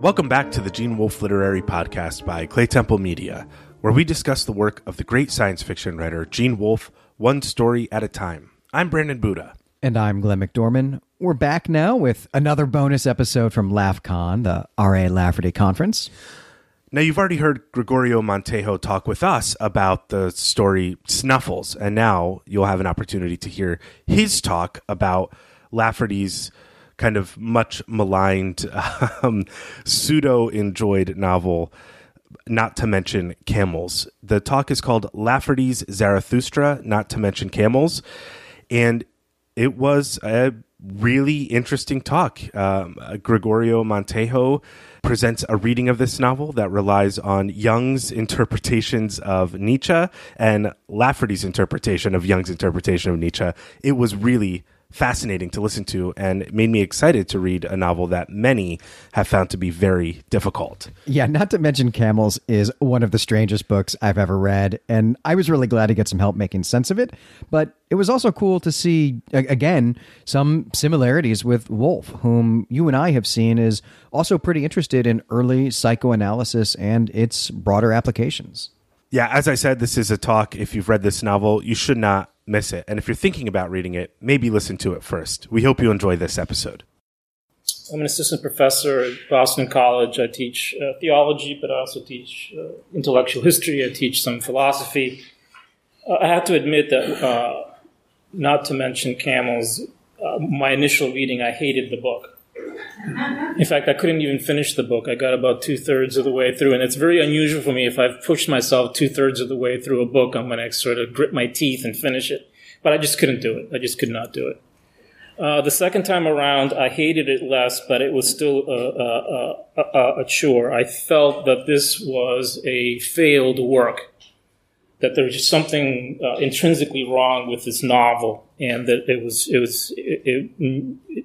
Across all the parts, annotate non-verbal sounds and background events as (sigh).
Welcome back to the Gene Wolfe Literary Podcast by Clay Temple Media, where we discuss the work of the great science fiction writer Gene Wolfe, one story at a time. I'm Brandon Buddha. And I'm Glenn McDorman. We're back now with another bonus episode from LaffCon, the R.A. Lafferty conference. Now, you've already heard Gregorio Montejo talk with us about the story Snuffles, and now you'll have an opportunity to hear his talk about Lafferty's kind of much maligned, (laughs) um, pseudo enjoyed novel, not to mention camels. The talk is called Lafferty's Zarathustra, not to mention camels. And it was a really interesting talk. Um, Gregorio Montejo presents a reading of this novel that relies on Jung's interpretations of Nietzsche and Lafferty's interpretation of Jung's interpretation of Nietzsche. It was really fascinating to listen to and it made me excited to read a novel that many have found to be very difficult. Yeah, not to mention Camels is one of the strangest books I've ever read, and I was really glad to get some help making sense of it. But it was also cool to see, again, some similarities with Wolfe, whom you and I have seen is also pretty interested in early psychoanalysis and its broader applications. Yeah, as I said, this is a talk. If you've read this novel, you should not miss it. And if you're thinking about reading it, maybe listen to it first. We hope you enjoy this episode. I'm an assistant professor at Boston College. I teach uh, theology, but I also teach uh, intellectual history. I teach some philosophy. Uh, I have to admit that, uh, not to mention camels, uh, my initial reading, I hated the book. In fact, I couldn't even finish the book. I got about two thirds of the way through, and it's very unusual for me. If I've pushed myself two thirds of the way through a book, I'm going to sort of grit my teeth and finish it. But I just couldn't do it. I just could not do it. Uh, the second time around, I hated it less, but it was still a, a, a, a, chore. I felt that this was a failed work, that there was just something uh, intrinsically wrong with this novel, and that it was it was it, it, it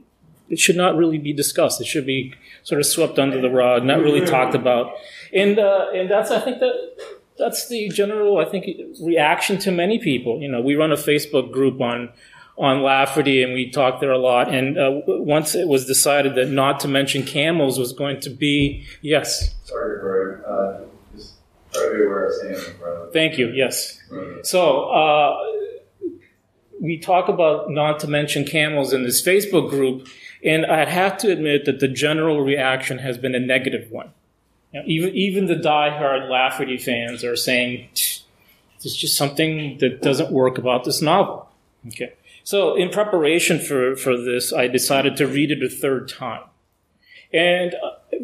should not really be discussed. It should be sort of swept under the rug, not really talked about. And uh, and that's I think that that's the general I think reaction to many people. You know, we run a Facebook group on on Lafferty, and we talked there a lot. And uh, once it was decided that not to mention camels was going to be yes. Sorry, Greg. Uh, just try to be aware of standing in front of. Thank you. Yes. So. Uh, we talk about not to mention camels in this Facebook group, and I'd have to admit that the general reaction has been a negative one. You know, even even the die-hard Lafferty fans are saying there's just something that doesn't work about this novel. Okay, so in preparation for for this, I decided to read it a third time, and uh,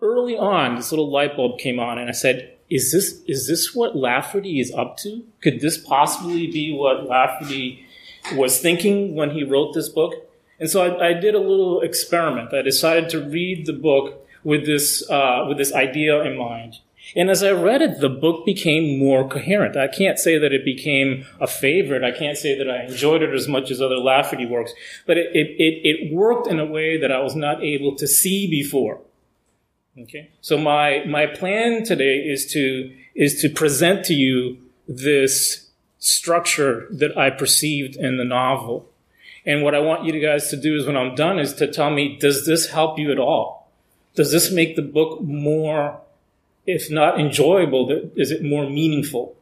early on, this little light bulb came on, and I said. Is this is this what Lafferty is up to? Could this possibly be what Lafferty was thinking when he wrote this book? And so I, I, did a little experiment. I decided to read the book with this, uh, with this idea in mind. And as I read it, the book became more coherent. I can't say that it became a favorite. I can't say that I enjoyed it as much as other Lafferty works, but it, it, it, it worked in a way that I was not able to see before. Okay. So my, my plan today is to, is to present to you this structure that I perceived in the novel and what I want you guys to do is when I'm done is to tell me, does this help you at all? Does this make the book more, if not enjoyable, is it more meaningful?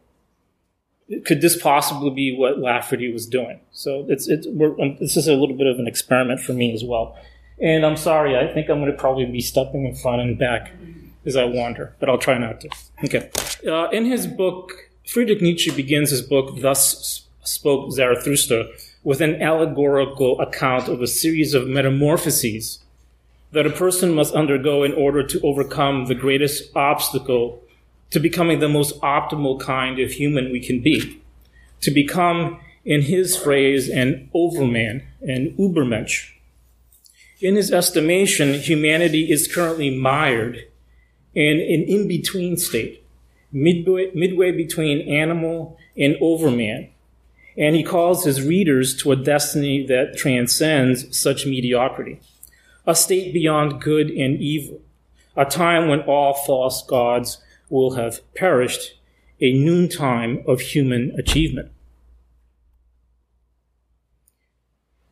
Could this possibly be what Lafferty was doing? So it's, it's, um, this is a little bit of an experiment for me as well. And I'm sorry, I think I'm going to probably be stepping in front and back as I wander, but I'll try not to. Okay. Uh, in his book, Friedrich Nietzsche begins his book, Thus Spoke Zarathustra, with an allegorical account of a series of metamorphoses that a person must undergo in order to overcome the greatest obstacle to becoming the most optimal kind of human we can be. To become, in his phrase, an overman, an ubermensch. In his estimation, humanity is currently mired in an in-between state, midway, midway between animal and overman, and he calls his readers to a destiny that transcends such mediocrity, a state beyond good and evil, a time when all false gods will have perished, a noontime of human achievement.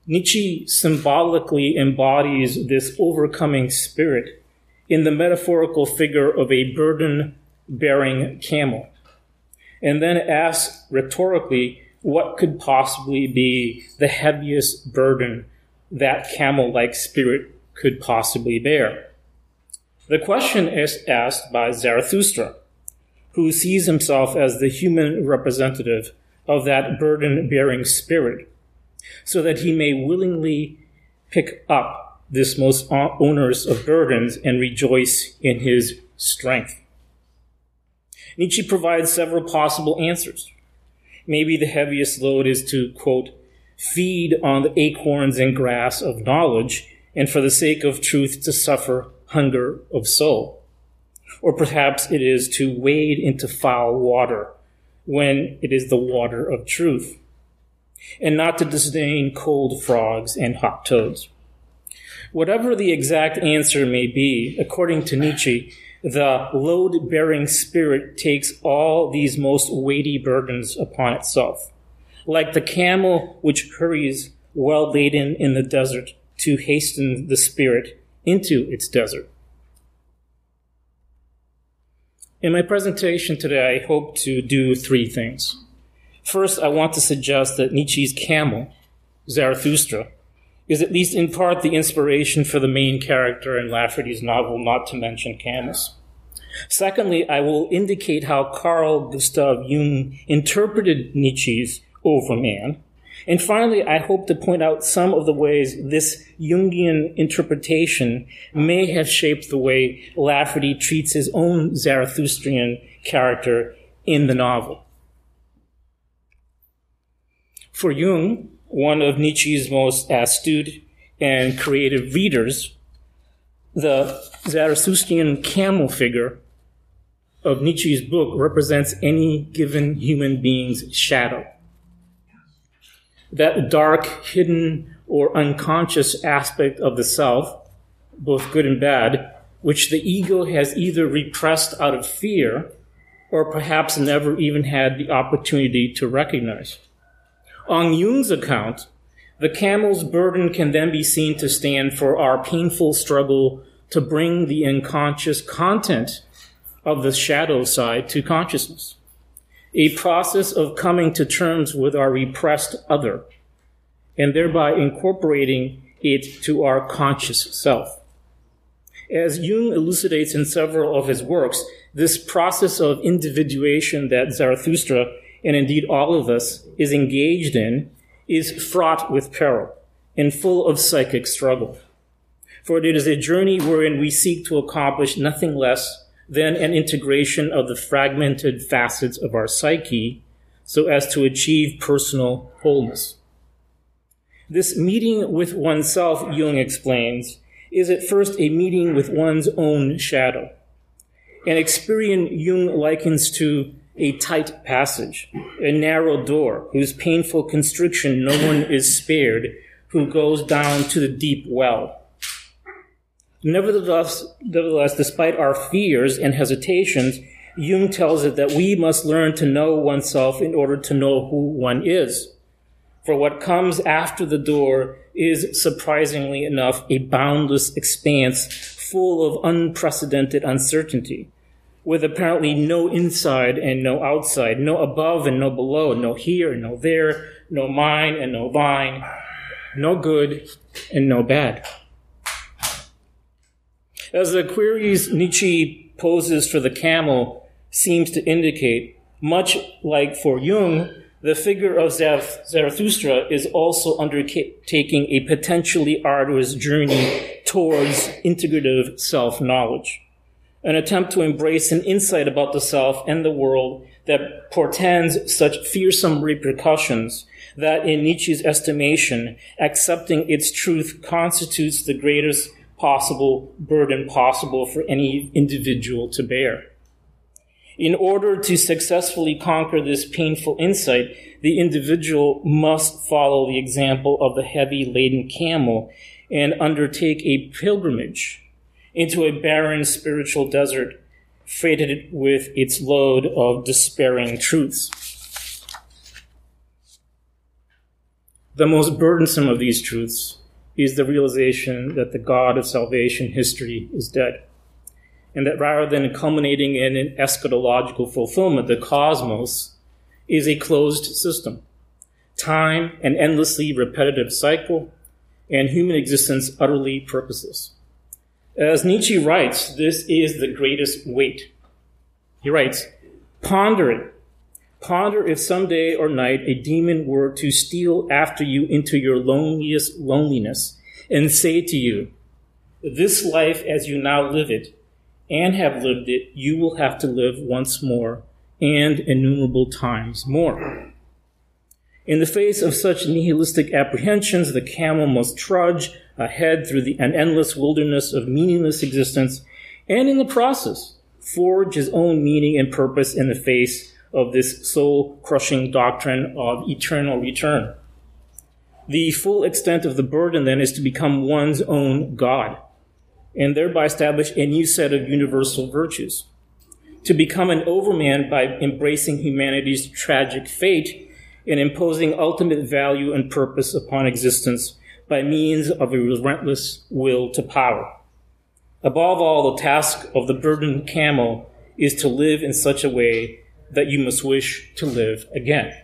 Nietzsche symbolically embodies this overcoming spirit in the metaphorical figure of a burden bearing camel, and then asks rhetorically what could possibly be the heaviest burden that camel like spirit could possibly bear. The question is asked by Zarathustra, who sees himself as the human representative of that burden bearing spirit, so that he may willingly pick up this most onerous of burdens and rejoice in his strength. Nietzsche provides several possible answers. Maybe the heaviest load is to, quote, feed on the acorns and grass of knowledge, and for the sake of truth to suffer hunger of soul. Or perhaps it is to wade into foul water when it is the water of truth, and not to disdain cold frogs and hot toads. Whatever the exact answer may be, according to Nietzsche, the load bearing spirit takes all these most weighty burdens upon itself. Like the camel which hurries well laden in the desert to hasten the spirit into its desert. In my presentation today, I hope to do three things. First, I want to suggest that Nietzsche's camel, Zarathustra, is at least in part the inspiration for the main character in Lafferty's novel, not to mention Camels. Secondly, I will indicate how Carl Gustav Jung interpreted Nietzsche's Overman. And finally, I hope to point out some of the ways this Jungian interpretation may have shaped the way Lafferty treats his own Zarathustrian character in the novel. For Jung, one of Nietzsche's most astute and creative readers, the Zarathustrian camel figure of Nietzsche's book represents any given human being's shadow. That dark, hidden, or unconscious aspect of the self, both good and bad, which the ego has either repressed out of fear or perhaps never even had the opportunity to recognize. On Jung's account, the camel's burden can then be seen to stand for our painful struggle to bring the unconscious content of the shadow side to consciousness. A process of coming to terms with our repressed other and thereby incorporating it to our conscious self. As Jung elucidates in several of his works, this process of individuation that Zarathustra and indeed all of us, is engaged in is fraught with peril and full of psychic struggle. For it is a journey wherein we seek to accomplish nothing less than an integration of the fragmented facets of our psyche so as to achieve personal wholeness. This meeting with oneself, Jung explains, is at first a meeting with one's own shadow. An experience Jung likens to a tight passage, a narrow door whose painful constriction no one is spared, who goes down to the deep well. Nevertheless, nevertheless, despite our fears and hesitations, Jung tells us that we must learn to know oneself in order to know who one is. For what comes after the door is, surprisingly enough, a boundless expanse full of unprecedented uncertainty with apparently no inside and no outside, no above and no below, no here and no there, no mine and no thine, no good and no bad. As the queries Nietzsche poses for the camel seems to indicate, much like for Jung, the figure of Zarathustra is also undertaking a potentially arduous journey towards integrative self knowledge an attempt to embrace an insight about the self and the world that portends such fearsome repercussions that in Nietzsche's estimation, accepting its truth constitutes the greatest possible burden possible for any individual to bear. In order to successfully conquer this painful insight, the individual must follow the example of the heavy laden camel and undertake a pilgrimage into a barren spiritual desert freighted with its load of despairing truths. The most burdensome of these truths is the realization that the God of salvation history is dead. and that rather than culminating in an eschatological fulfillment, the cosmos is a closed system. Time, an endlessly repetitive cycle, and human existence utterly purposeless. As Nietzsche writes, this is the greatest weight. He writes, Ponder it. Ponder if someday or night a demon were to steal after you into your loneliest loneliness and say to you, This life as you now live it and have lived it, you will have to live once more and innumerable times more. In the face of such nihilistic apprehensions, the camel must trudge ahead through the, an endless wilderness of meaningless existence, and in the process, forge his own meaning and purpose in the face of this soul crushing doctrine of eternal return. The full extent of the burden then is to become one's own God and thereby establish a new set of universal virtues. To become an overman by embracing humanity's tragic fate and imposing ultimate value and purpose upon existence by means of a relentless will to power. Above all, the task of the burdened camel is to live in such a way that you must wish to live again.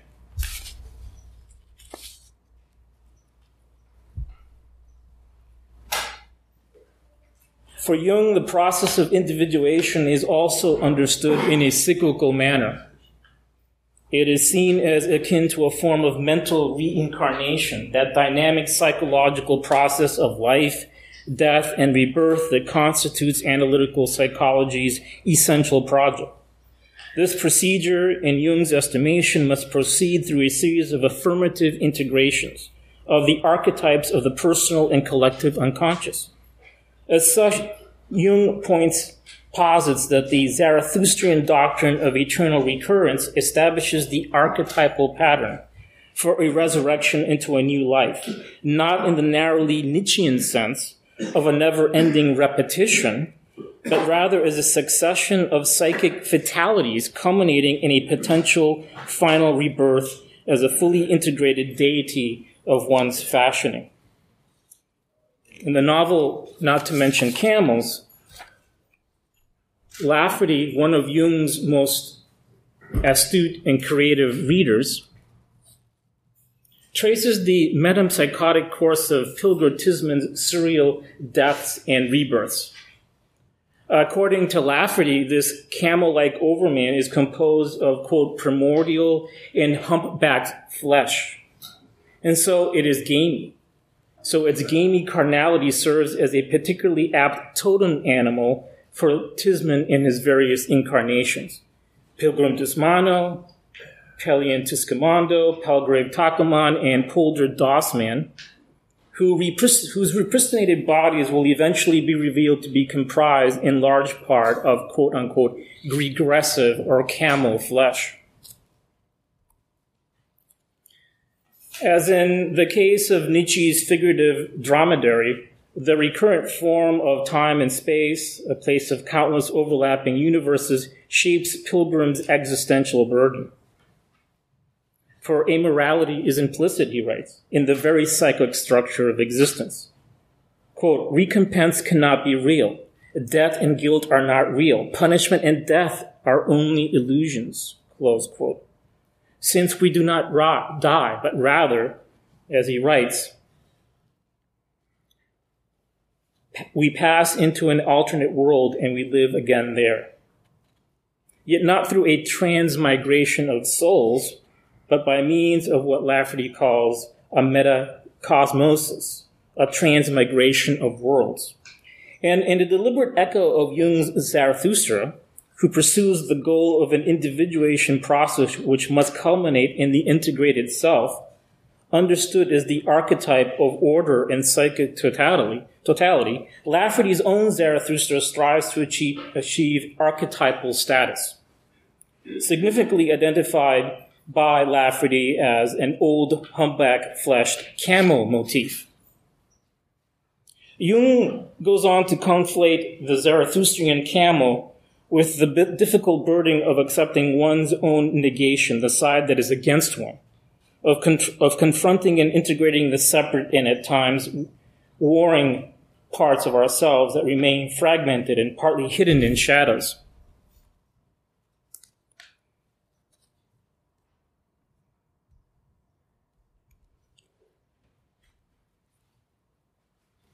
For Jung, the process of individuation is also understood in a cyclical manner. It is seen as akin to a form of mental reincarnation, that dynamic psychological process of life, death, and rebirth that constitutes analytical psychology's essential project. This procedure, in Jung's estimation, must proceed through a series of affirmative integrations of the archetypes of the personal and collective unconscious. As such, Jung points posits that the Zarathustrian doctrine of eternal recurrence establishes the archetypal pattern for a resurrection into a new life, not in the narrowly Nietzschean sense of a never ending repetition, but rather as a succession of psychic fatalities culminating in a potential final rebirth as a fully integrated deity of one's fashioning. In the novel, not to mention camels, Lafferty, one of Jung's most astute and creative readers, traces the metempsychotic course of Pilger Tisman's serial deaths and rebirths. According to Lafferty, this camel like overman is composed of, quote, primordial and humpbacked flesh. And so it is gamey. So its gamey carnality serves as a particularly apt totem animal for Tisman in his various incarnations. Pilgrim Tismano, Pelion Tiscamondo, Palgrave Takaman, and Polder Dossman, who repris- whose repristinated bodies will eventually be revealed to be comprised in large part of quote unquote regressive or camel flesh. As in the case of Nietzsche's figurative dromedary, the recurrent form of time and space, a place of countless overlapping universes, shapes Pilgrim's existential burden. For amorality is implicit, he writes, in the very psychic structure of existence. Quote, recompense cannot be real. Death and guilt are not real. Punishment and death are only illusions. Close quote. Since we do not rot, die, but rather, as he writes, we pass into an alternate world and we live again there. Yet not through a transmigration of souls, but by means of what Lafferty calls a metacosmosis, a transmigration of worlds. And in a deliberate echo of Jung's Zarathustra, who pursues the goal of an individuation process which must culminate in the integrated self, understood as the archetype of order and psychic totality, totality, Lafferty's own Zarathustra strives to achieve, achieve archetypal status, significantly identified by Lafferty as an old humpback fleshed camel motif. Jung goes on to conflate the Zarathustrian camel with the difficult burden of accepting one's own negation, the side that is against one, of, con- of confronting and integrating the separate and at times warring parts of ourselves that remain fragmented and partly hidden in shadows.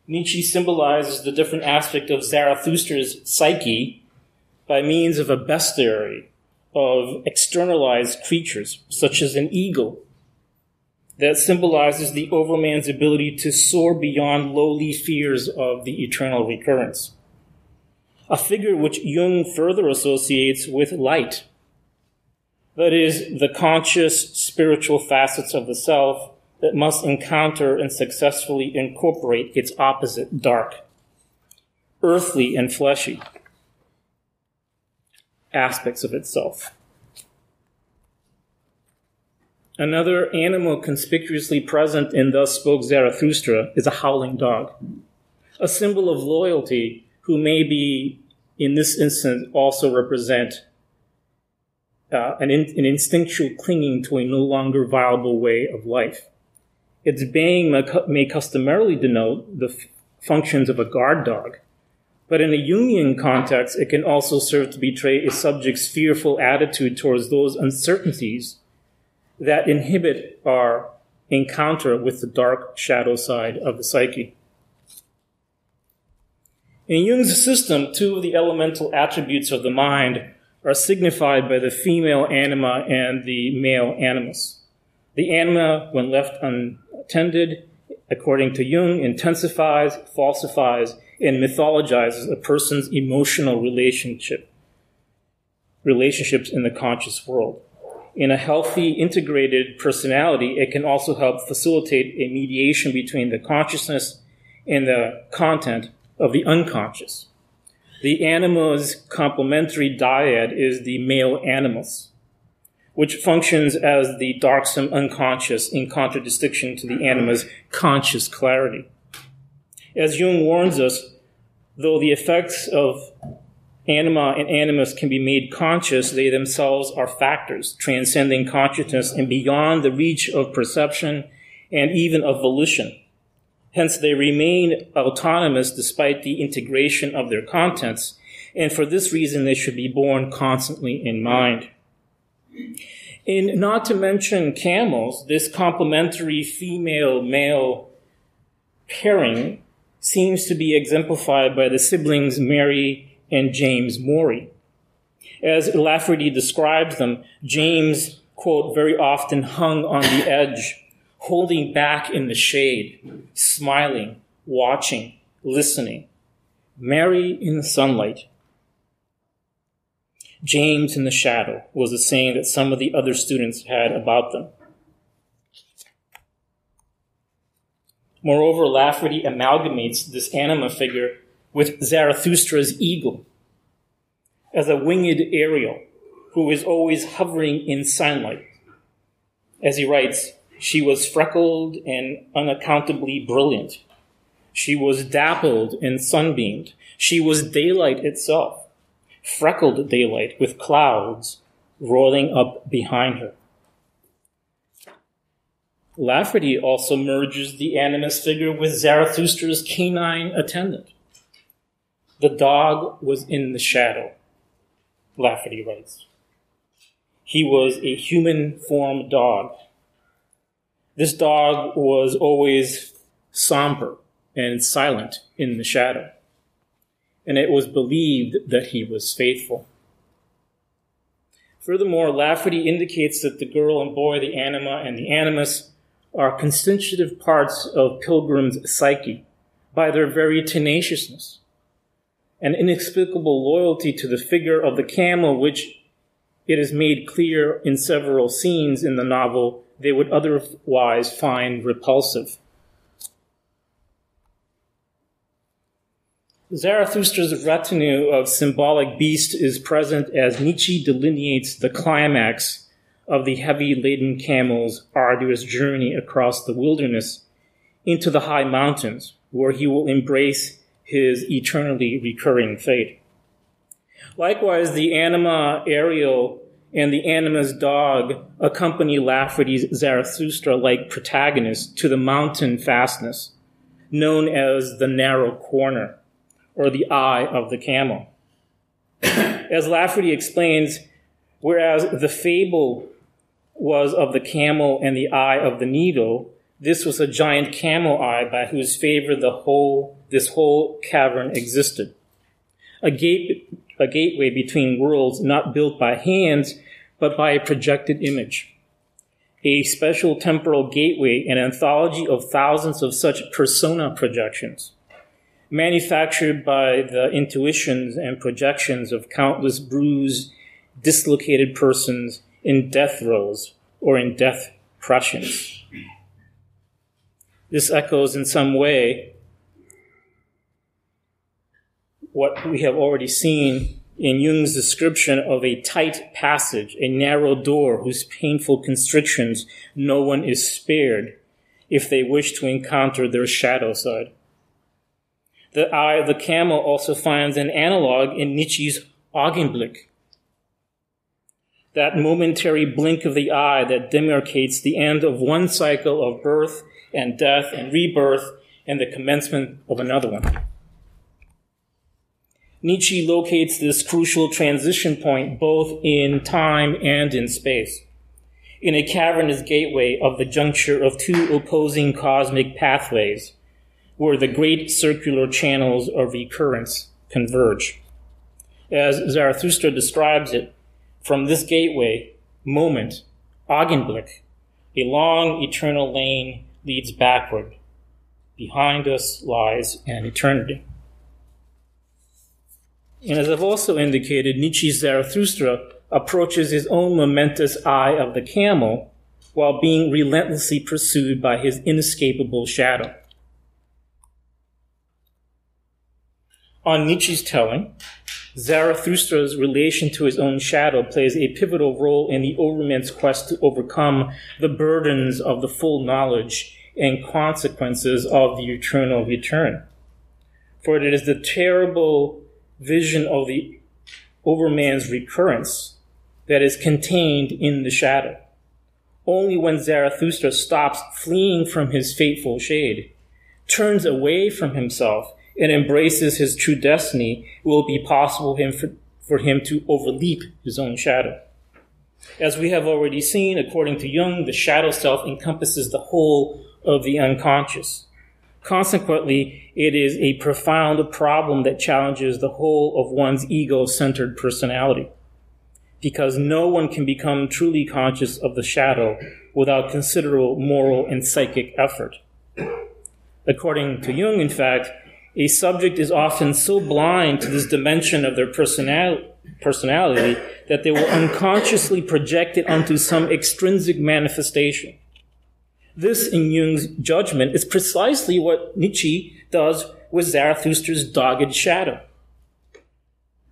Nietzsche symbolizes the different aspect of Zarathustra's psyche by means of a bestiary of externalized creatures, such as an eagle, that symbolizes the overman's ability to soar beyond lowly fears of the eternal recurrence. A figure which Jung further associates with light. That is, the conscious spiritual facets of the self that must encounter and successfully incorporate its opposite, dark, earthly, and fleshy aspects of itself. Another animal conspicuously present in Thus Spoke Zarathustra is a howling dog, a symbol of loyalty who may be, in this instance, also represent uh, an, in, an instinctual clinging to a no longer viable way of life. Its baying may customarily denote the f- functions of a guard dog, but in a Jungian context, it can also serve to betray a subject's fearful attitude towards those uncertainties that inhibit our encounter with the dark shadow side of the psyche. In Jung's system, two of the elemental attributes of the mind are signified by the female anima and the male animus. The anima, when left unattended, according to Jung, intensifies, falsifies, and mythologizes a person's emotional relationship, relationships in the conscious world. In a healthy, integrated personality, it can also help facilitate a mediation between the consciousness and the content of the unconscious. The anima's complementary dyad is the male animus which functions as the darksome unconscious in contradistinction to the anima's conscious clarity. As Jung warns us, though the effects of anima and animus can be made conscious, they themselves are factors transcending consciousness and beyond the reach of perception and even of volition. Hence, they remain autonomous despite the integration of their contents, and for this reason, they should be borne constantly in mind. In not to mention camels, this complementary female male pairing seems to be exemplified by the siblings Mary and James Morey. As Lafferty describes them, James, quote, very often hung on the edge, holding back in the shade, smiling, watching, listening. Mary in the sunlight, James in the shadow was the saying that some of the other students had about them. Moreover, Lafferty amalgamates this anima figure with Zarathustra's eagle as a winged Ariel who is always hovering in sunlight. As he writes, she was freckled and unaccountably brilliant. She was dappled and sunbeamed. She was daylight itself freckled daylight with clouds rolling up behind her. Lafferty also merges the animus figure with Zarathustra's canine attendant. The dog was in the shadow, Lafferty writes. He was a human form dog. This dog was always somber and silent in the shadow and it was believed that he was faithful. Furthermore, Lafferty indicates that the girl and boy, the anima and the animus, are constitutive parts of Pilgrim's psyche by their very tenaciousness. An inexplicable loyalty to the figure of the camel, which it is made clear in several scenes in the novel they would otherwise find repulsive. Zarathustra's retinue of symbolic beasts is present as Nietzsche delineates the climax of the heavy laden camel's arduous journey across the wilderness into the high mountains, where he will embrace his eternally recurring fate. Likewise, the anima Ariel and the anima's dog accompany Lafferty's Zarathustra like protagonist to the mountain fastness known as the narrow corner or the eye of the camel. (clears throat) As Lafferty explains, whereas the fable was of the camel and the eye of the needle, this was a giant camel eye by whose favor the whole, this whole cavern existed. A gate, a gateway between worlds not built by hands, but by a projected image. A special temporal gateway, an anthology of thousands of such persona projections manufactured by the intuitions and projections of countless bruised, dislocated persons in death throes or in death prescience. This echoes in some way what we have already seen in Jung's description of a tight passage, a narrow door whose painful constrictions no one is spared if they wish to encounter their shadow side. The eye of the camel also finds an analog in Nietzsche's Augenblick. That momentary blink of the eye that demarcates the end of one cycle of birth and death and rebirth and the commencement of another one. Nietzsche locates this crucial transition point both in time and in space, in a cavernous gateway of the juncture of two opposing cosmic pathways where the great circular channels of recurrence converge. As Zarathustra describes it, from this gateway, moment, Augenblick, a long eternal lane leads backward. Behind us lies an eternity. And as I've also indicated, Nietzsche's Zarathustra approaches his own momentous eye of the camel while being relentlessly pursued by his inescapable shadow. On Nietzsche's telling, Zarathustra's relation to his own shadow plays a pivotal role in the overman's quest to overcome the burdens of the full knowledge and consequences of the eternal return. For it is the terrible vision of the overman's recurrence that is contained in the shadow. Only when Zarathustra stops fleeing from his fateful shade, turns away from himself, and embraces his true destiny, will it be possible for him to overleap his own shadow. As we have already seen, according to Jung, the shadow self encompasses the whole of the unconscious. Consequently, it is a profound problem that challenges the whole of one's ego centered personality. Because no one can become truly conscious of the shadow without considerable moral and psychic effort. According to Jung, in fact, a subject is often so blind to this dimension of their personality that they will unconsciously project it onto some extrinsic manifestation. This, in Jung's judgment, is precisely what Nietzsche does with Zarathustra's dogged shadow.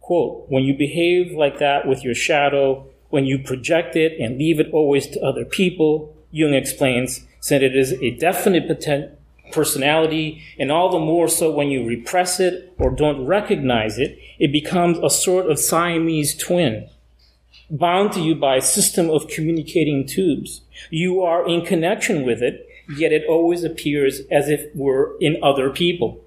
Quote, when you behave like that with your shadow, when you project it and leave it always to other people, Jung explains, said it is a definite poten- personality, and all the more so when you repress it or don't recognize it, it becomes a sort of Siamese twin, bound to you by a system of communicating tubes. You are in connection with it, yet it always appears as if we're in other people.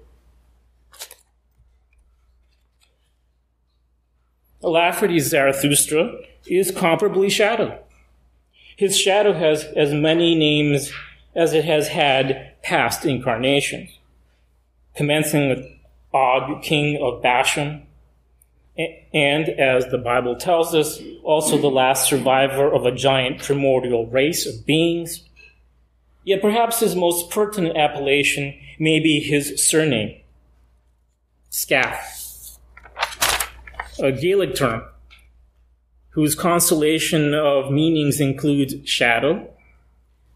Lafferty's Zarathustra is comparably shadow. His shadow has as many names as it has had past incarnations, commencing with Og, king of Bashan, and as the Bible tells us, also the last survivor of a giant primordial race of beings. Yet perhaps his most pertinent appellation may be his surname, Scath, a Gaelic term whose constellation of meanings includes shadow,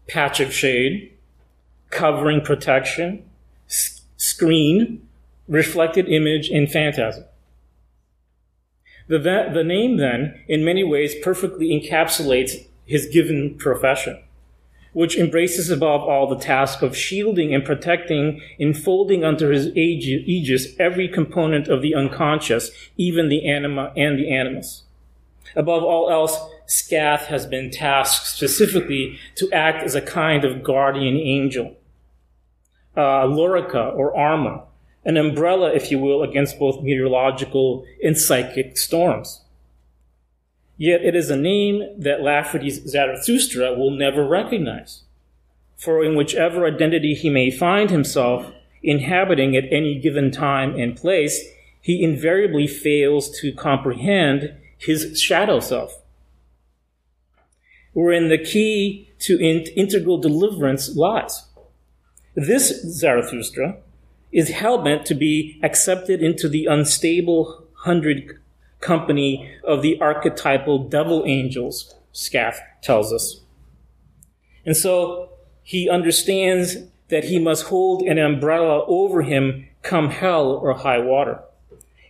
patch of shade, covering protection, screen, reflected image, and phantasm. The, the name then, in many ways, perfectly encapsulates his given profession, which embraces above all the task of shielding and protecting, enfolding under his aegis every component of the unconscious, even the anima and the animus. Above all else, Scath has been tasked specifically to act as a kind of guardian angel, uh, lorica or armor, an umbrella, if you will, against both meteorological and psychic storms. Yet it is a name that Lafferty's Zarathustra will never recognize. For in whichever identity he may find himself inhabiting at any given time and place, he invariably fails to comprehend his shadow self. Wherein the key to in- integral deliverance lies. This Zarathustra is hell bent to be accepted into the unstable hundred company of the archetypal devil angels, Scath tells us. And so he understands that he must hold an umbrella over him come hell or high water.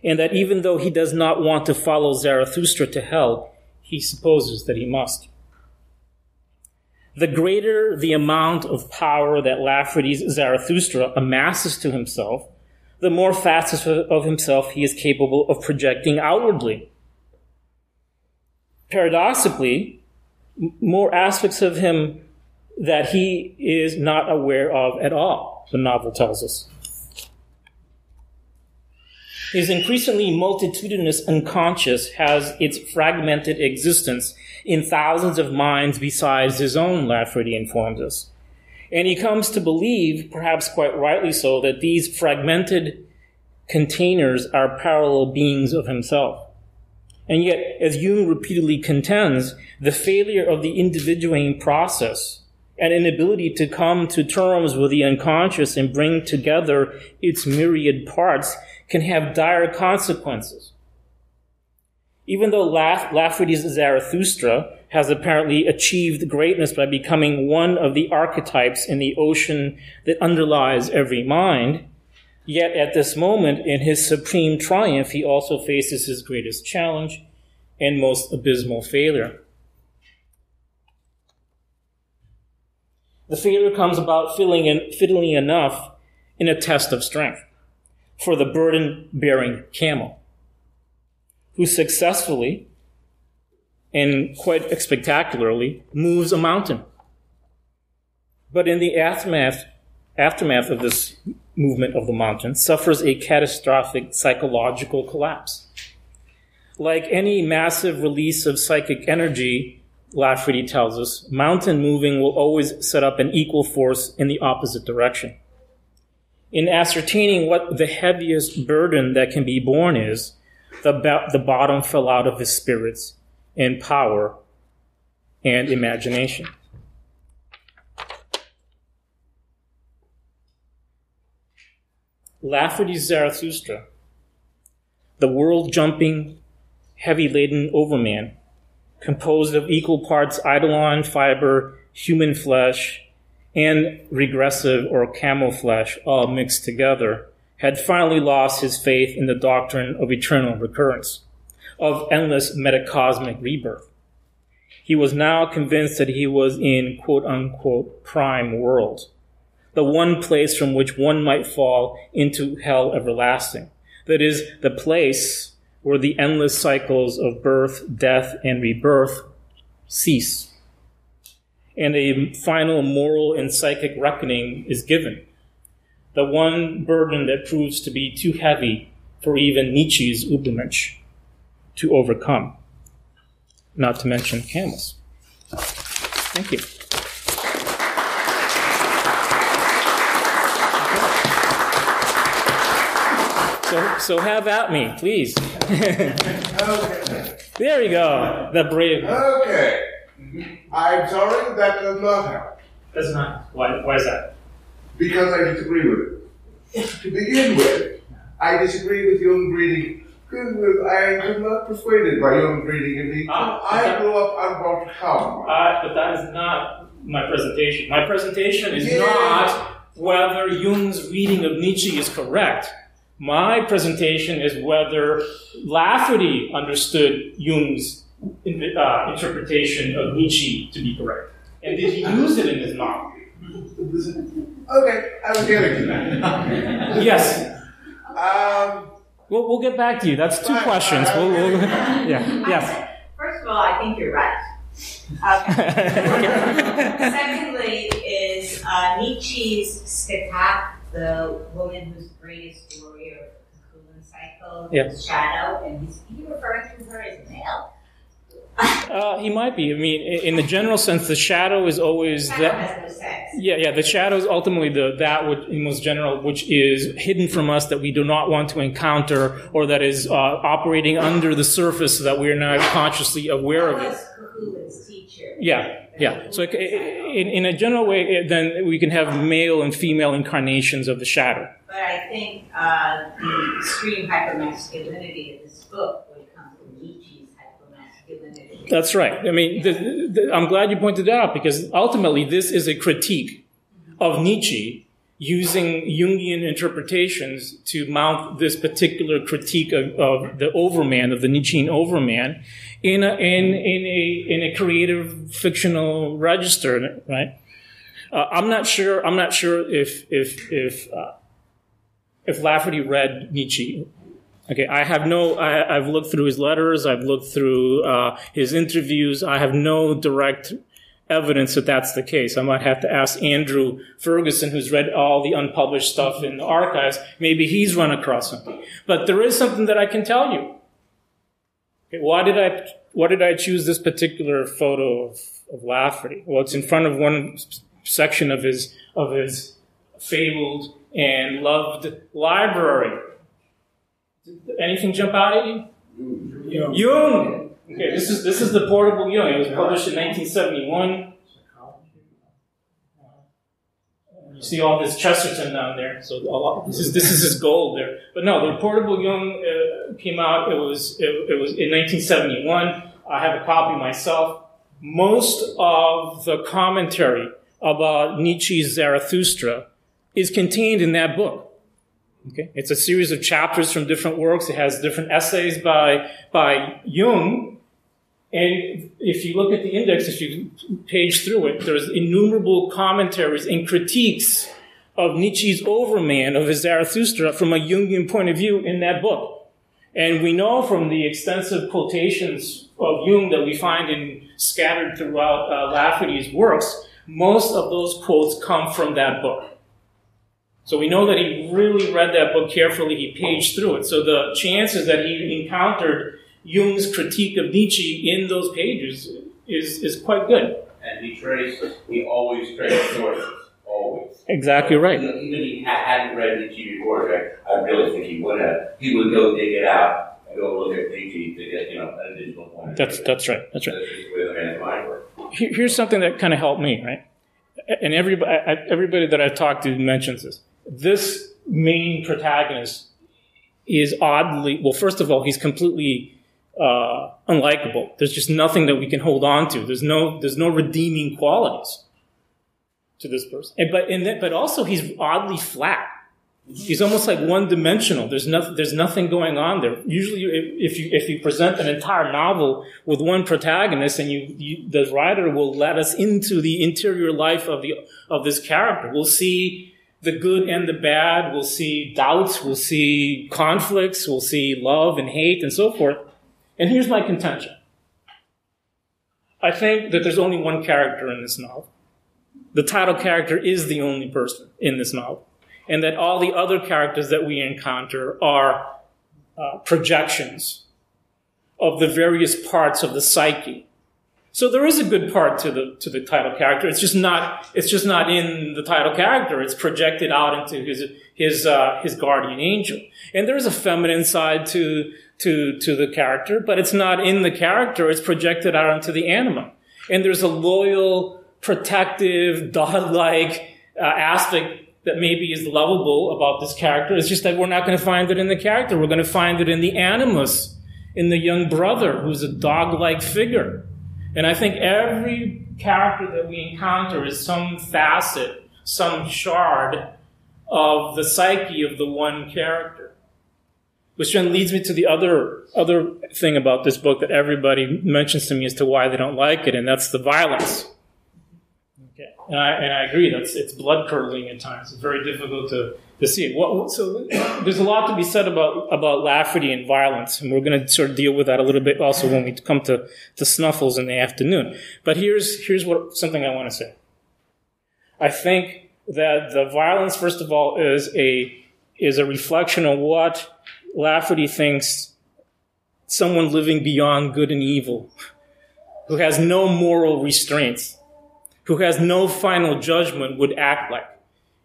And that even though he does not want to follow Zarathustra to hell, he supposes that he must. The greater the amount of power that Lafferty's Zarathustra amasses to himself, the more facets of himself he is capable of projecting outwardly. Paradoxically, more aspects of him that he is not aware of at all, the novel tells us. His increasingly multitudinous unconscious has its fragmented existence in thousands of minds besides his own, Lafferty informs us. And he comes to believe, perhaps quite rightly so, that these fragmented containers are parallel beings of himself. And yet, as Jung repeatedly contends, the failure of the individuating process and inability to come to terms with the unconscious and bring together its myriad parts can have dire consequences. Even though Lafferty's Zarathustra has apparently achieved greatness by becoming one of the archetypes in the ocean that underlies every mind, yet at this moment in his supreme triumph, he also faces his greatest challenge and most abysmal failure. The failure comes about fiddling enough in a test of strength for the burden bearing camel, who successfully and quite spectacularly moves a mountain. But in the aftermath, aftermath of this movement of the mountain, suffers a catastrophic psychological collapse. Like any massive release of psychic energy, Lafferty tells us, mountain moving will always set up an equal force in the opposite direction in ascertaining what the heaviest burden that can be borne is, the, the bottom fell out of his spirits and power and imagination. Lafferty's Zarathustra, the world jumping, heavy laden overman, composed of equal parts eidolon fiber, human flesh, and regressive or camel flesh all mixed together, had finally lost his faith in the doctrine of eternal recurrence, of endless metacosmic rebirth. He was now convinced that he was in quote unquote prime world, the one place from which one might fall into hell everlasting. That is, the place where the endless cycles of birth, death, and rebirth cease and a final moral and psychic reckoning is given. The one burden that proves to be too heavy for even Nietzsche's Übermensch to overcome, not to mention camels. Thank you. So, so have at me, please. (laughs) okay. There you go. The brave. Okay. I'm sorry, that does not help. Does not. Why, why is that? Because I disagree with it. to begin with, I disagree with Jung reading. I am not persuaded by Jung the. Ah, I okay. grew up on Walter Kaufmann. Uh, but that is not my presentation. My presentation is Yeah. not whether Jung's reading of Nietzsche is correct. My presentation is whether Lafferty understood Jung's uh, interpretation of Nietzsche to be correct. And did he use it in his novel? Okay, I was getting to that. (laughs) Yes. Um, We'll, we'll get back to you. That's two questions. We'll, we'll, (laughs) yeah. Yes. First of all, I think you're right. (laughs) Okay. Secondly, is uh, Nietzsche's sketat- the woman who's the greatest warrior of the Kulan cycle, Yeah. the shadow, and he's he referring to her as male. Uh, he might be. I mean, in the general sense, the shadow is always Shadow that. has no sex. Yeah, yeah. The shadow is ultimately the that which, in most general, which is hidden from us that we do not want to encounter, or that is uh, operating under the surface so that we are not consciously aware of it. was Kulan's teacher. Yeah, yeah. So, in, in a general way, then we can have male and female incarnations of the shadow. But I think uh, the extreme hypermasculinity of this book would come from Nietzsche's hypermasculinity. That's right. I mean, the, the, I'm glad you pointed that out because ultimately this is a critique of Nietzsche using Jungian interpretations to mount this particular critique of, of the overman, of the Nietzschean overman, in a, in, in a, in a creative fictional register, right? Uh, I'm not sure, I'm not sure if, if, if, uh, if Lafferty read Nietzsche Okay, I have no. I, I've looked through his letters. I've looked through uh, his interviews. I have no direct evidence that that's the case. I might have to ask Andrew Ferguson, who's read all the unpublished stuff in the archives. Maybe he's run across something. But there is something that I can tell you. Okay, why did I? Why did I choose this particular photo of, of Lafferty? Well, it's in front of one section of his of his fabled and loved library. Anything jump out at you? Jung. Okay, this is this is the portable Jung. It was published in 1971. You see all this Chesterton down there. So a lot, this is this is his gold there. But no, the portable Jung uh, came out. It was it, it was in 1971. I have a copy myself. Most of the commentary about Nietzsche's Zarathustra is contained in that book. Okay, it's a series of chapters from different works. It has different essays by by Jung, and if you look at the index, if you page through it, there's innumerable commentaries and critiques of Nietzsche's Overman of his Zarathustra from a Jungian point of view in that book. And we know from the extensive quotations of Jung that we find in scattered throughout uh, Lafferty's works, most of those quotes come from that book. So we know that he really read that book carefully. He paged through it. So the chances that he encountered Jung's critique of Nietzsche in those pages is, is quite good. And he traced, he always traced sources, always. Exactly right. Even even if he ha- hadn't read Nietzsche before, right, I really think he would have. He would go dig it out and go look at Nietzsche to get, you know, an additional point. That's that's right. That's right. That's just the way the man's mind works. Here- Here's something that kind of helped me, right? And everybody, everybody that I've talked to mentions this. This main protagonist is oddly, well, first of all, he's completely uh, unlikable. There's just nothing that we can hold on to. There's no, there's no redeeming qualities to this person. And, but, and then, but also he's oddly flat. He's almost like one dimensional. There's nothing, there's nothing going on there. Usually if you, if you present an entire novel with one protagonist and you, you, the writer will let us into the interior life of the, of this character. We'll see the good and the bad. We'll see doubts. We'll see conflicts. We'll see love and hate and so forth. And here's my contention. I think that there's only one character in this novel. The title character is the only person in this novel. And that all the other characters that we encounter are uh, projections of the various parts of the psyche. So there is a good part to the to the title character. It's just not it's just not in the title character. It's projected out into his his uh, his guardian angel. And there is a feminine side to to to the character, but it's not in the character. It's projected out into the anima. And there's a loyal, protective, (laughs) dog-like uh, aspect that maybe is lovable about this character. It's just that we're not going to find it in the character. We're going to find it in the animus, in the young brother who's a dog-like figure. And I think every character that we encounter is some facet, some shard of the psyche of the one character. Which then leads me to the other other thing about this book that everybody mentions to me as to why they don't like it, and that's the violence. Okay, and I, and I agree. That's it's blood curdling at times. It's very difficult to, see it. What, so there's a lot to be said about about Lafferty and violence, and we're going to sort of deal with that a little bit also when we come to, to Snuffles in the afternoon. But here's here's what something I want to say. I think that the violence, first of all, is a is a reflection of what Lafferty thinks someone living beyond good and evil, who has no moral restraints, who has no final judgment, would act like.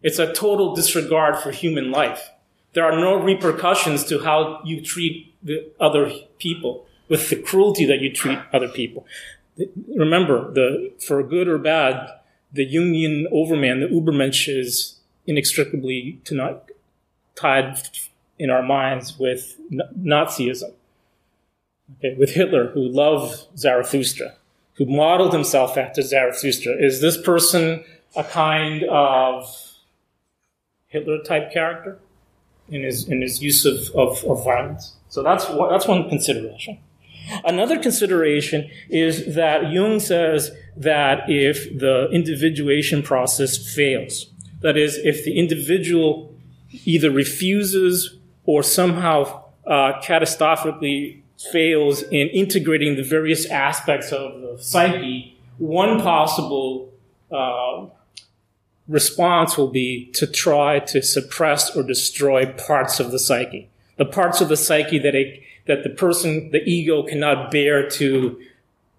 It's a total disregard for human life. There are no repercussions to how you treat the other people with the cruelty that you treat other people. Remember, the, for good or bad, the Jungian overman, the Ubermensch, is inextricably tied in our minds with Nazism. Okay, with Hitler, who loved Zarathustra, who modeled himself after Zarathustra. Is this person a kind of Hitler type character in his, in his use of, of, of violence? So that's, that's one consideration. Another consideration is that Jung says that if the individuation process fails, that is, if the individual either refuses or somehow uh, catastrophically fails in integrating the various aspects of the psyche, one possible uh, response will be to try to suppress or destroy parts of the psyche. The parts of the psyche that it that the person, the ego cannot bear to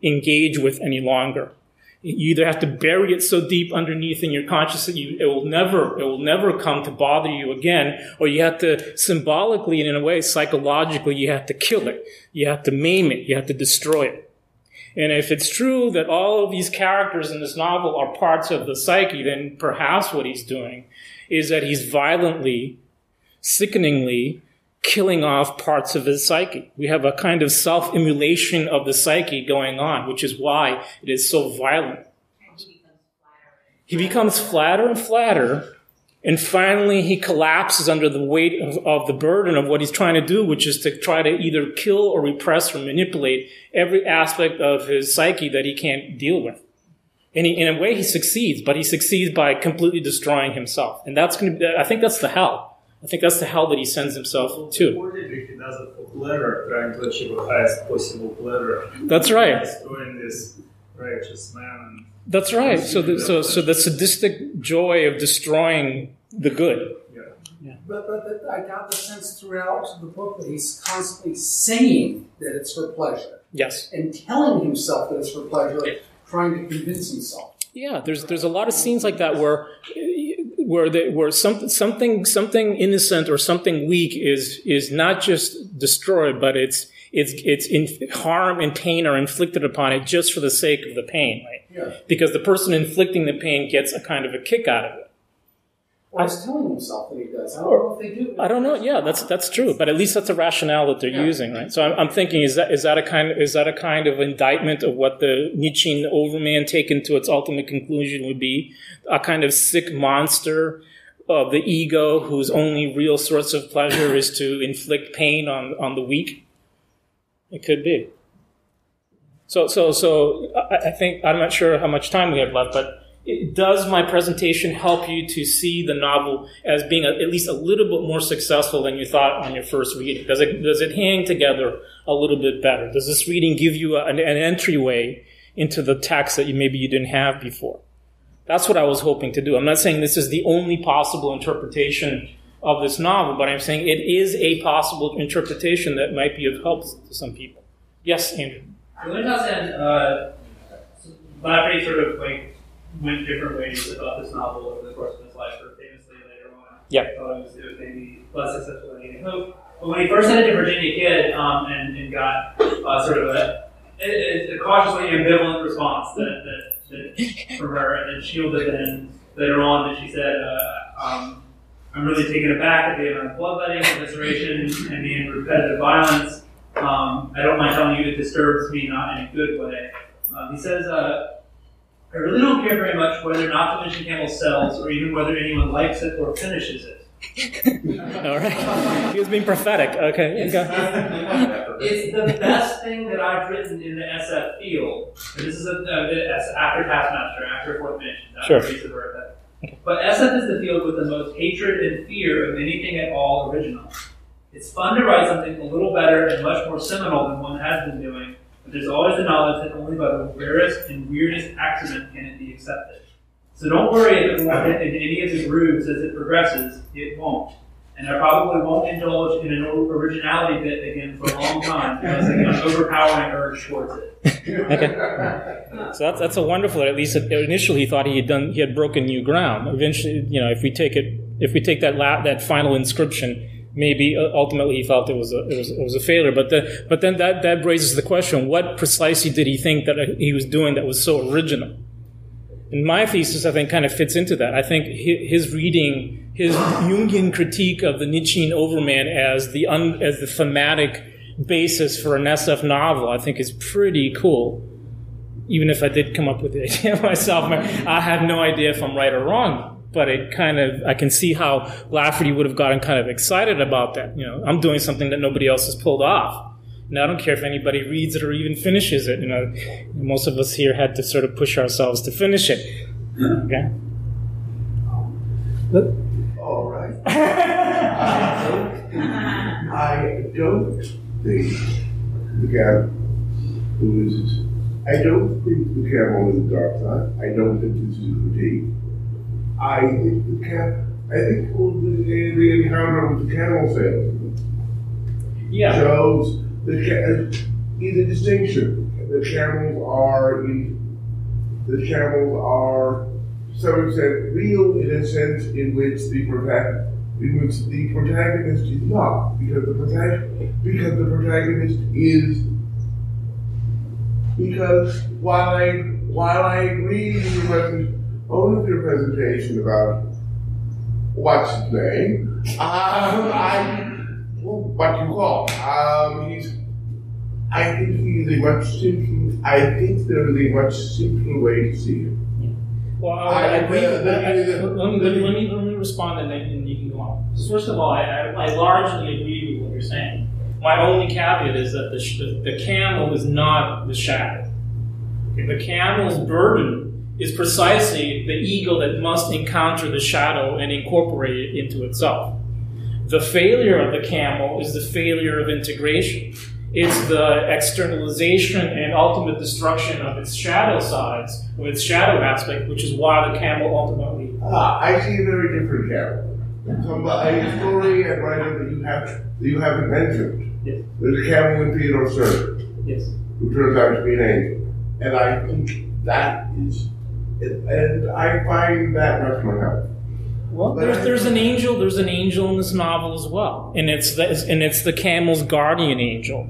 engage with any longer. You either have to bury it so deep underneath in your consciousness that you, it will never, it will never come to bother you again, or you have to symbolically and in a way psychologically, you have to kill it. You have to maim it. You have to destroy it. And if it's true that all of these characters in this novel are parts of the psyche, then perhaps what he's doing is that he's violently, sickeningly killing off parts of his psyche. We have a kind of self immolation of the psyche going on, which is why it is so violent. He becomes flatter and flatter, and finally he collapses under the weight of, of, the burden of what he's trying to do, which is to try to either kill or repress or manipulate every aspect of his psyche that he can't deal with. And he, in a way, he succeeds, but he succeeds by completely destroying himself. And that's going to be, I think that's the hell. I think that's the hell that he sends himself to. he does it for pleasure, trying to achieve the highest possible pleasure. That's right. Destroying this righteous man. That's right. So, the, so, so the sadistic joy of destroying the good. Yeah. yeah. But, but, but I got the sense throughout the book that he's constantly saying that it's for pleasure. Yes. And telling himself that it's for pleasure, trying to convince himself. Yeah, there's there's a lot of scenes like that where where they, where some, something something innocent or something weak is is not just destroyed, but it's it's it's in harm and pain are inflicted upon it just for the sake of the pain, right? Yeah. Because the person inflicting the pain gets a kind of a kick out of it. Or he's telling himself that he does. I don't know if they do. I don't know. Yeah, that's that's true. But at least that's a rationale that they're Yeah. using, right? So I'm, I'm thinking, is that is that a kind is that a kind of indictment of what the Nietzschean overman taken to its ultimate conclusion would be? A kind of sick monster of the ego whose only real source of pleasure is to inflict pain on on the weak. It could be. So so so I, I think I'm not sure how much time we have left, but does my presentation help you to see the novel as being a, at least a little bit more successful than you thought on your first reading? Does it does it hang together a little bit better? Does this reading give you an, an entryway into the text that you maybe you didn't have before? That's what I was hoping to do. I'm not saying this is the only possible interpretation of this novel, but I'm saying it is a possible interpretation that might be of help to some people. Yes, Andrew. Lindhausen, uh, Lafferty sort of like went different ways about this novel over the course of his life, or famously later on. I thought it was, it was maybe less successful than Any Hope. But when he first headed to Virginia Kidd um, and, and got uh, sort of a, a, a cautiously ambivalent response that, that, that from her, and then shielded then later on that she said, uh, um, I'm really taken aback at the amount of bloodletting, evisceration, and the repetitive violence. Um, I don't mind telling you it disturbs me, not in a good way. Um, he says, uh, I really don't care very much whether Not to Mention Camel sells or even whether anyone likes it or finishes it. (laughs) All right. He was being prophetic. Okay. okay. It's the best thing that I've written in the SF field. And this is a, a after Past Master, after Fourth Mansions, Sure. after Reefs of Earth. But SF is the field with the most hatred and fear of anything at all original. It's fun to write something a little better and much more seminal than one has been doing, but there's always the knowledge that only by the rarest and weirdest accident can it be accepted. So don't worry if it won't hit any of the grooves as it progresses. It won't. And I probably won't indulge in an originality bit again for a long time because I get an overpowering urge towards it. (laughs) Okay. So that's that's a wonderful. At least initially, he thought he had done he had broken new ground. Eventually, you know, if we take it, if we take that la- that final inscription, maybe uh, ultimately he felt it was a it was, it was a failure. But the, but then that that raises the question: What precisely did he think that he was doing that was so original? And my thesis, I think, kind of fits into that. I think his reading, his Jungian critique of the Nietzschean Overman as the un, as the thematic basis for an SF novel, I think, is pretty cool. Even if I did come up with the (laughs) idea myself, I have no idea if I'm right or wrong. But it kind of, I can see how Lafferty would have gotten kind of excited about that. You know, I'm doing something that nobody else has pulled off. Now I don't care if anybody reads it or even finishes it. You know, most of us here had to sort of push ourselves to finish it. Okay. All right. I don't think the who is. I don't think the camel is the dark side. I don't think this is a critique. I think the camel. I think the, the encounter with the camel salesman yeah. shows the is a distinction. The camels are in, the camels are some extent real in a sense in which the protagonist in which the protagonist is not because the protagonist because the protagonist is because while I while I agree with your present, own of your presentation about what's his name, um, I what you call um, he's I think he's a much simpler. I think there is a much simpler way to see it. Well, I, I agree. Uh, let, me, let, me, respond and then you can go on. First of all, I, I, largely agree with what you're saying. My only caveat is that the, the, the camel is not the shadow. Okay, the camel's burden is precisely the ego that must encounter the shadow and incorporate it into itself. The failure of the camel is the failure of integration. It's the externalization and ultimate destruction of its shadow sides, of its shadow aspect, which is why the camel ultimately. Ah, I see a very different camel. Some a story and writer that you have that you haven't mentioned. Yes. There's a camel in Theodore Stern. Yes. Who turns out to be an angel, and I think that is, and I find that much more helpful. Well, there's, there's an angel. There's an angel in this novel as well, and it's the and it's the camel's guardian angel.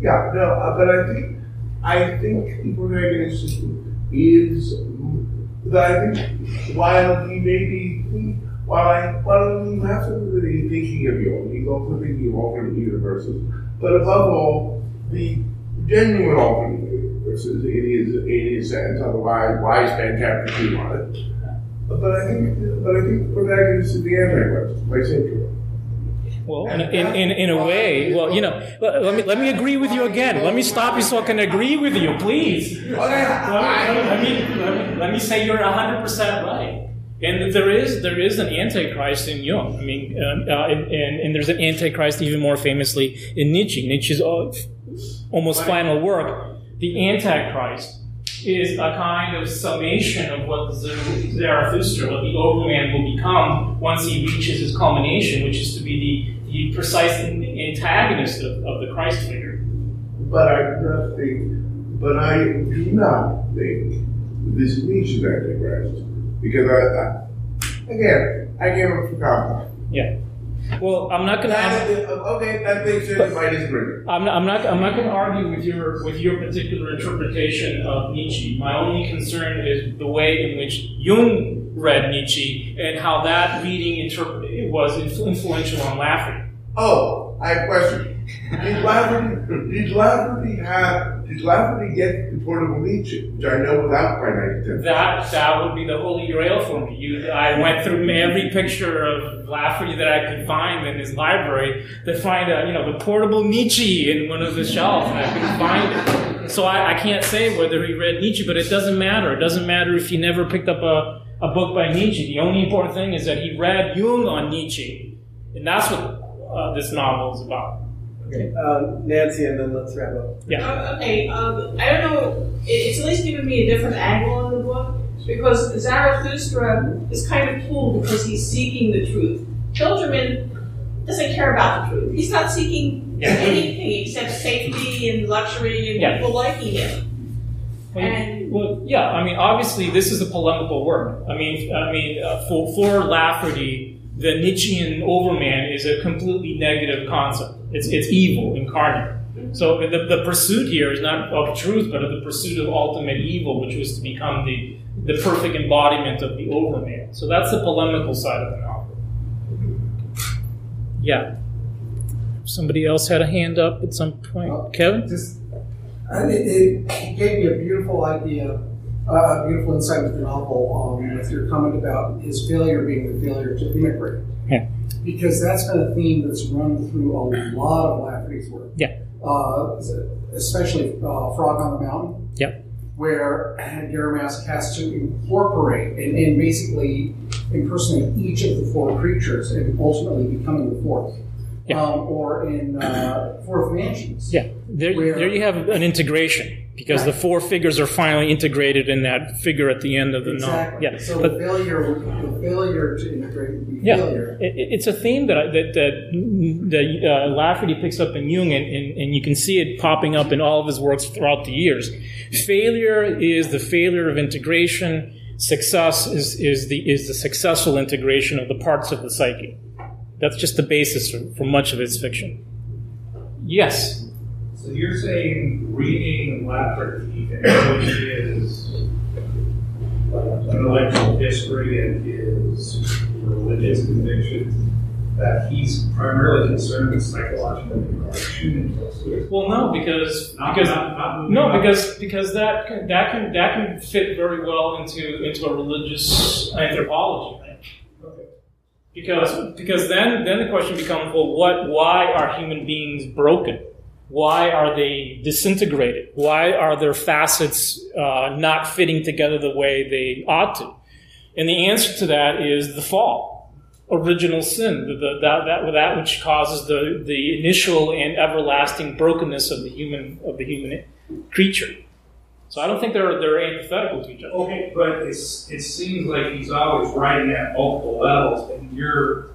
Yeah, no, uh, but I think I think the protagonist is that I think while he may be while I while he absolutely thinking of your you, he's also thinking of alternate universes. But above all, the genuine alternate universes in his in his otherwise why spend chapter two on it? But I think but I think the protagonist is the Antichrist by century. Well, in, in, in, a way, well, you know, let, let, me let me agree with you again. Let me stop you so I can agree with you, please. Let me, let me, let me, let me say you're hundred percent right. And there is there is an antichrist in Jung. I mean, um, uh, and, and there's an antichrist even more famously in Nietzsche. Nietzsche's almost final work, the Antichrist, is a kind of summation of what Zarathustra, what the Overman will become once he reaches his culmination, which is to be the, the precise antagonist of, of the Christ figure. But I do not think, but I do not think this is Nietzsche's Antichrist. Because I, I again, I gave him for compliment. Yeah. Well, I'm not going to. Oh, okay, that makes sense. My disagreement. I'm not. I'm not. I'm not going to argue with your with your particular interpretation of Nietzsche. My only concern is the way in which Jung read Nietzsche and how that reading interpret was influential on Lafferty. Oh, I have a question. Did (laughs) Lafferty, did Lafferty have, did Lafferty get the portable Nietzsche, which I know without my 1910? That, that would be the holy grail for me. You, I went through every picture of Lafferty that I could find in his library to find a, you know, the portable Nietzsche in one of the shelves, and I couldn't find it. So I, I can't say whether he read Nietzsche, but it doesn't matter. It doesn't matter if he never picked up a, a book by Nietzsche. The only important thing is that he read Jung on Nietzsche. And that's what uh, this novel is about. Okay. Um, Nancy, and then let's wrap up. Yeah. Uh, okay. Um, I don't know. It, it's at least given me a different angle on the book. because Zarathustra is kind of cool because he's seeking the truth. Pilgerman doesn't care about the truth. He's not seeking Yeah. anything except safety and luxury and Yeah. people liking him. And- well, yeah. I mean, obviously, this is a polemical work. I mean, I mean, uh, for for Lafferty, the Nietzschean overman is a completely negative concept. It's it's evil incarnate. So the, the pursuit here is not of truth, but of the pursuit of ultimate evil, which was to become the the perfect embodiment of the overman. So that's the polemical side of the novel. Yeah. Somebody else had a hand up at some point. Kevin. Just, and it, it, it gave me a beautiful idea, uh, a beautiful insight with the novel um, with your comment about his failure being the failure to integrate. Because that's been a theme that's run through a lot of Lafferty's work. Yeah. Uh, especially uh, Frog on the Mountain, Yep. where Garamask has to incorporate and, and basically impersonate each of the four creatures and ultimately becoming the fourth. Yeah. Um, or in uh, Fourth Mansions. Yeah, there, Where- there you have an integration because the four figures are finally integrated in that figure at the end of the Exactly. novel. Yeah, So but the failure, the failure to integrate would be yeah, failure. it, it's a theme that I, that that, that uh, Lafferty picks up in Jung, and, and, and you can see it popping up in all of his works throughout the years. Failure is the failure of integration. Success is, is the is the successful integration of the parts of the psyche. That's just the basis for, for much of his fiction. Yes. So you're saying reading Lafferty knowing his intellectual history and his religious convictions, that he's primarily concerned with psychological integration. Well, no, because Not- because not- not no, because because that can, that can that can fit very well into into a religious anthropology thing. Because because then then the question becomes well what why are human beings broken? Why are they disintegrated? Why are their facets uh, not fitting together the way they ought to? And the answer to that is the fall, original sin, the, the, that, that, that which causes the, the initial and everlasting brokenness of the human of the human creature. So I don't think they're they're antithetical to each other. Okay, but it's, it seems like he's always writing at multiple levels, and you're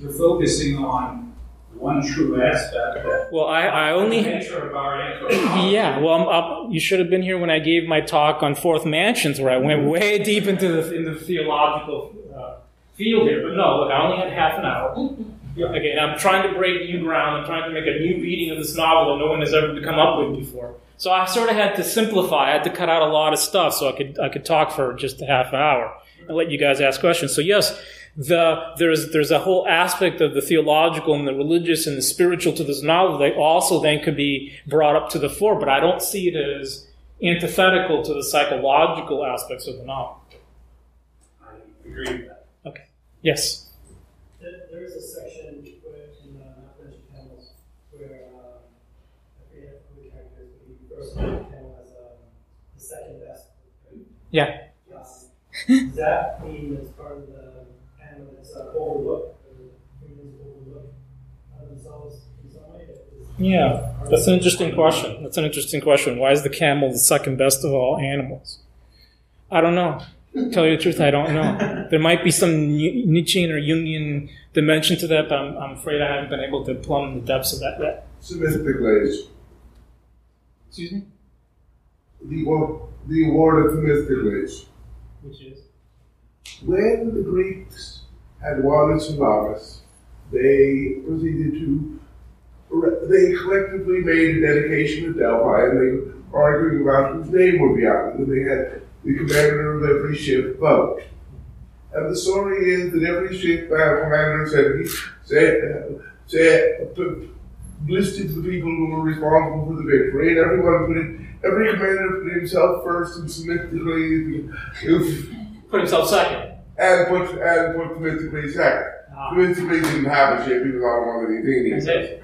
you're focusing on one true aspect. That Well, I, I only the nature of our. (laughs) Yeah, well, I'm up, you should have been here when I gave my talk on fourth mansions, where I went way deep into the in the theological uh, field here. But no, look, I only had half an hour. (laughs) Again, I'm trying to break new ground. I'm trying to make a new reading of this novel that no one has ever come up with before. So I sort of had to simplify. I had to cut out a lot of stuff so I could I could talk for just a half an hour and let you guys ask questions. So yes, the there's there's a whole aspect of the theological and the religious and the spiritual to this novel that also then could be brought up to the fore. But I don't see it as antithetical to the psychological aspects of the novel. I agree with that. Okay. Yes. There, there is a section where in uh, Not Mentioned Camels where um, I forget who the character is, but he refers to the camel as um, the second best. Yeah. Um, does that mean as part of the camel that's uh, overlooked, humans overlook themselves in some way? Yeah, that's an interesting question. That's an interesting question. Why is the camel the second best of all animals? I don't know. Tell you the truth, I don't know. There might be some Ni- Nietzschean or Jungian dimension to that, but I'm, I'm afraid I haven't been able to plumb the depths of that yet. Excuse me? The award, the award of Themistocles. Which is? When the Greeks had won Salamis, they proceeded to, they collectively made a dedication at Delphi, and they were arguing about whose name would be on it. And they had the commander of every ship vote. And the story is that every ship battle commander said, he said, said, p- listed the people who were responsible for the victory, and everyone put it, every commander put himself first and submissively, Put himself second. And put and put Themistocles second. Ah. Themistocles didn't have a ship; he was on one of the Athenians. That's it.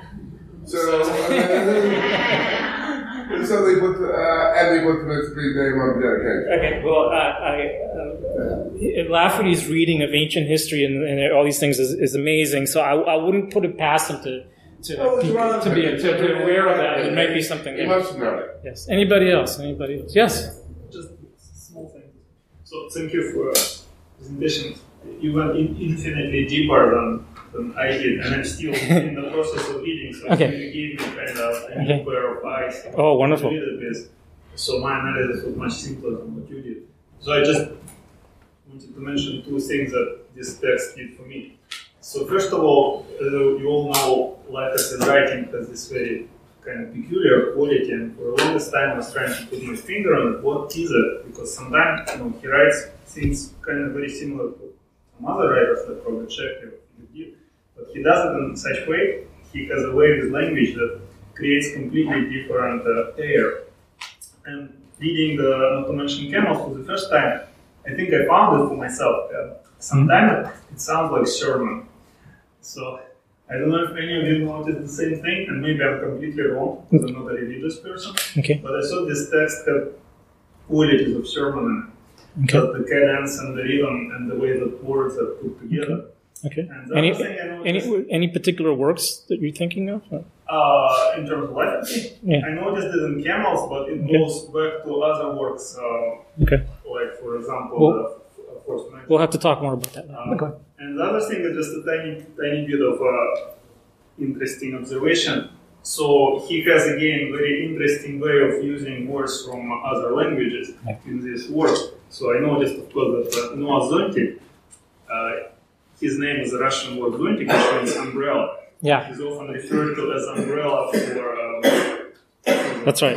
So, uh, (laughs) so they put uh, and they put Themistocles' name on the dedication. Okay, well, I, I, uh, Lafferty's reading of ancient history and, and all these things is, is amazing. So I, I wouldn't put it past him to to, Oh, it's be, wrong. to be to be aware of that. It might be something. You there. must know. Yes. Anybody else? Anybody else? Yes. Just small things. So thank you for presentation. You went in infinitely deeper than, than I did, and I'm still in the process of reading. So Okay. you gave me kind of a Okay. pair of eyes. Oh, wonderful. To read it with. So my analysis was much simpler than what you did. So I just wanted to mention two things that this text did for me. So first of all, uh, you all know letters and writing has this very kind of peculiar quality, and for the longest time I was trying to put my finger on it. What is it? Because sometimes you know he writes things kind of very similar to some other writers like Robert Sheffield, but he does it in such way. He has a way with language that creates completely different uh, air. And reading the Not to Mention Camels for the first time, I think I found it for myself. Uh, sometimes it sounds like sermon. So I don't know if any of you noticed the same thing, and maybe I'm completely wrong because I'm not a religious person. Okay. But I saw this text had qualities of sermon. Okay. The cadence and the rhythm and the way that words are put together. Okay. Any other thing I noticed, any any particular works that you're thinking of? uh, in terms of literacy, Yeah. I noticed it in camels, but it Okay. goes back to other works, uh, Okay. like for example, Well- the F- We'll have to talk more about that. Um, Okay. And the other thing is just a tiny, tiny bit of uh, interesting observation. So he has again very interesting way of using words from other languages in this work. So I noticed, of course, that uh, Noah Zontic, uh, his name is a Russian word Zontic, which means umbrella. Yeah. He's often referred to as umbrella for. Um, That's right.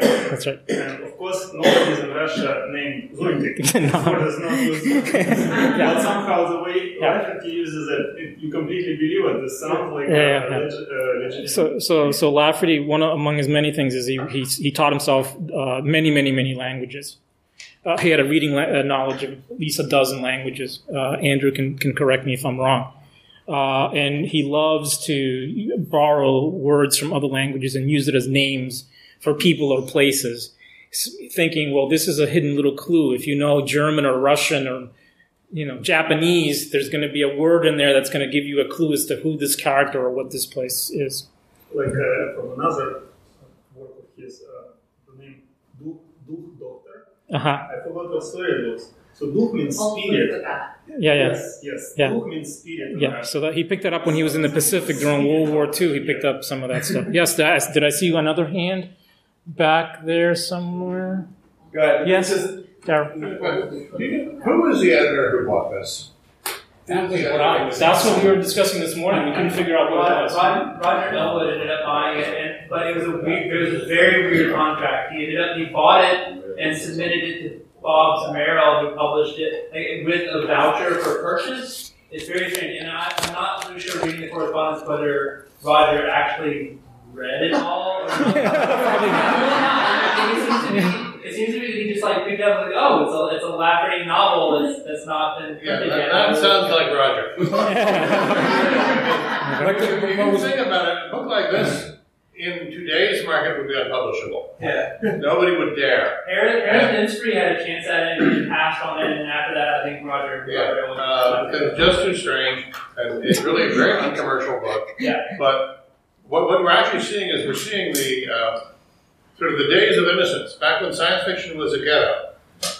That's right. And of course, nobody in Russia named Zontic. (laughs) No. Or does not use Zontic. (laughs) But somehow the way Lafferty uses it, it, you completely believe it. This sounds like Yeah, yeah, a yeah. leg- uh, legitimate. So, so, so Lafferty, one of, among his many things is he, he, he taught himself uh, many, many, many languages. Uh, he had a reading la- uh, knowledge of at least a dozen languages. Uh, Andrew can, can correct me if I'm wrong. Uh, and he loves to borrow words from other languages and use it as names for people or places, thinking, well, this is a hidden little clue. If you know German or Russian or you know Japanese, there's going to be a word in there that's going to give you a clue as to who this character or what this place is. like uh, from another work of his, uh, the name Duch, Duch Doctor. Uh-huh. I forgot what story it was. So Duch means spirit. Yeah, yeah. Yes, yes. Yeah. Duch means spirit. Yeah, so that he picked that up when he was in the Pacific during World War II. He picked up some of that stuff. Yes, did I, did I see another hand back there somewhere? Go ahead. Yes, Darryl. Who was the editor who bought this? That's what we were discussing this morning. We couldn't figure out what it was. Roger, Roger Elwood ended up buying it, and, but it was a weird, it was a very weird contract. He ended up, he bought it and submitted it to Bobbs-Merrill, who published it, like, with a voucher for purchase. It's very strange, and I, I'm not really sure reading the correspondence whether Roger actually read it all. Probably (laughs) not. It seems to be, it seems to be that he just like picked up like, oh, it's a, it's a Lafferty novel that's, that's not been Yeah, printed that, yet. that sounds like Roger. but (laughs) if you think about it, a book like this in today's market would be unpublishable. Yeah. Nobody would dare. Aaron, Aaron Dinsbury had a chance at it and passed on it, and after that, I think Roger. Yeah, Roger uh, just too strange, and it's really a very uncommercial book. Yeah. But what, what we're actually seeing is we're seeing the uh, sort of the days of innocence, back when science fiction was a ghetto.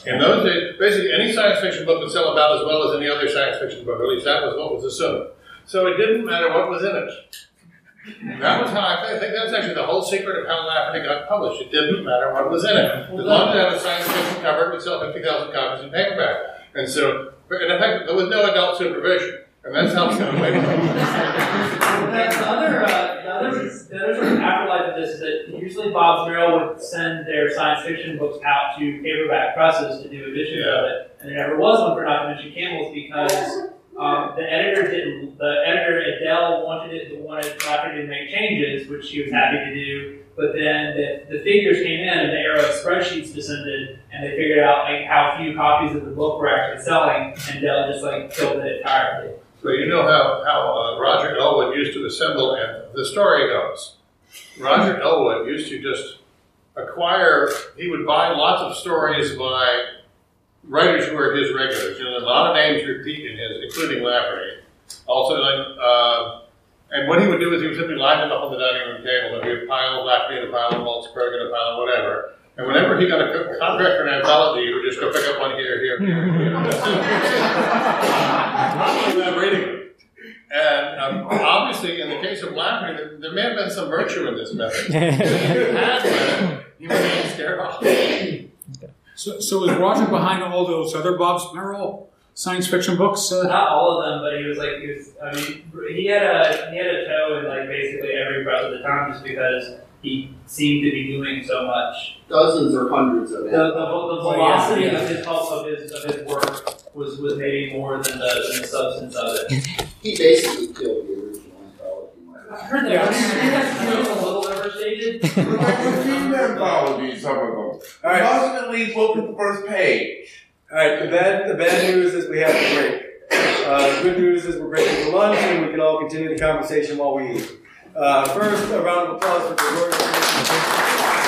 In those days, basically any science fiction book would sell about as well as any other science fiction book, at least that was what was assumed. So it didn't matter what was in it. That was how I think, I think that's actually the whole secret of how Lafferty got published. It didn't matter what was in it. As long as it had a science fiction cover, it would sell 50,000 copies in paperback. And so, in effect, there was no adult supervision. And that's how away with. The other, uh, the other, the other afterlife of this is that usually Bobbs-Merrill would send their science fiction books out to paperback presses to do editions of it, and there never was one for Not to Mention Camels because um, the editor didn't. The editor Adele wanted it, wanted Lafferty to make changes, which she was happy to do. But then the, the figures came in, and the of spreadsheets descended, and they figured out like how few copies of the book were actually selling, and Dell just like killed it entirely. So you know how, how uh, Roger Elwood used to assemble, and the story goes. Roger Elwood used to just acquire, he would buy lots of stories by writers who were his regulars. You know, a lot of names repeat in his, including Lafferty. Also, uh, and what he would do is he would simply line them up on the dining room table. There'd be a pile of and a pile of Malzberg and a pile of whatever. And whenever he got a co- contract for an anthology, he would just go pick up one here, here, here. here. (laughs) I'm reading them. And um, obviously, in the case of Lafferty, there, there may have been some virtue in this method. If (laughs) he had read he would have been scared off. So, so is Roger behind all those other Bob Merrill science fiction books? Uh, Not all of them, but he was like, he was. I mean, he had a he had a toe in like basically every browser at the time, just because he seemed to be doing so much. Dozens or hundreds of it. the, the velocity of his of his of his work was was maybe more than the, than the substance of it. He basically killed the original anthology. I heard that. I think that's a little overstated. (laughs) Theme anthologies, some of them. All right. Ultimately, look at the first page. All right. The bad, the bad news is we have to break. Uh, the good news is we're breaking for lunch, and we can all continue the conversation while we eat. Uh, first, a round of applause for Gregorio.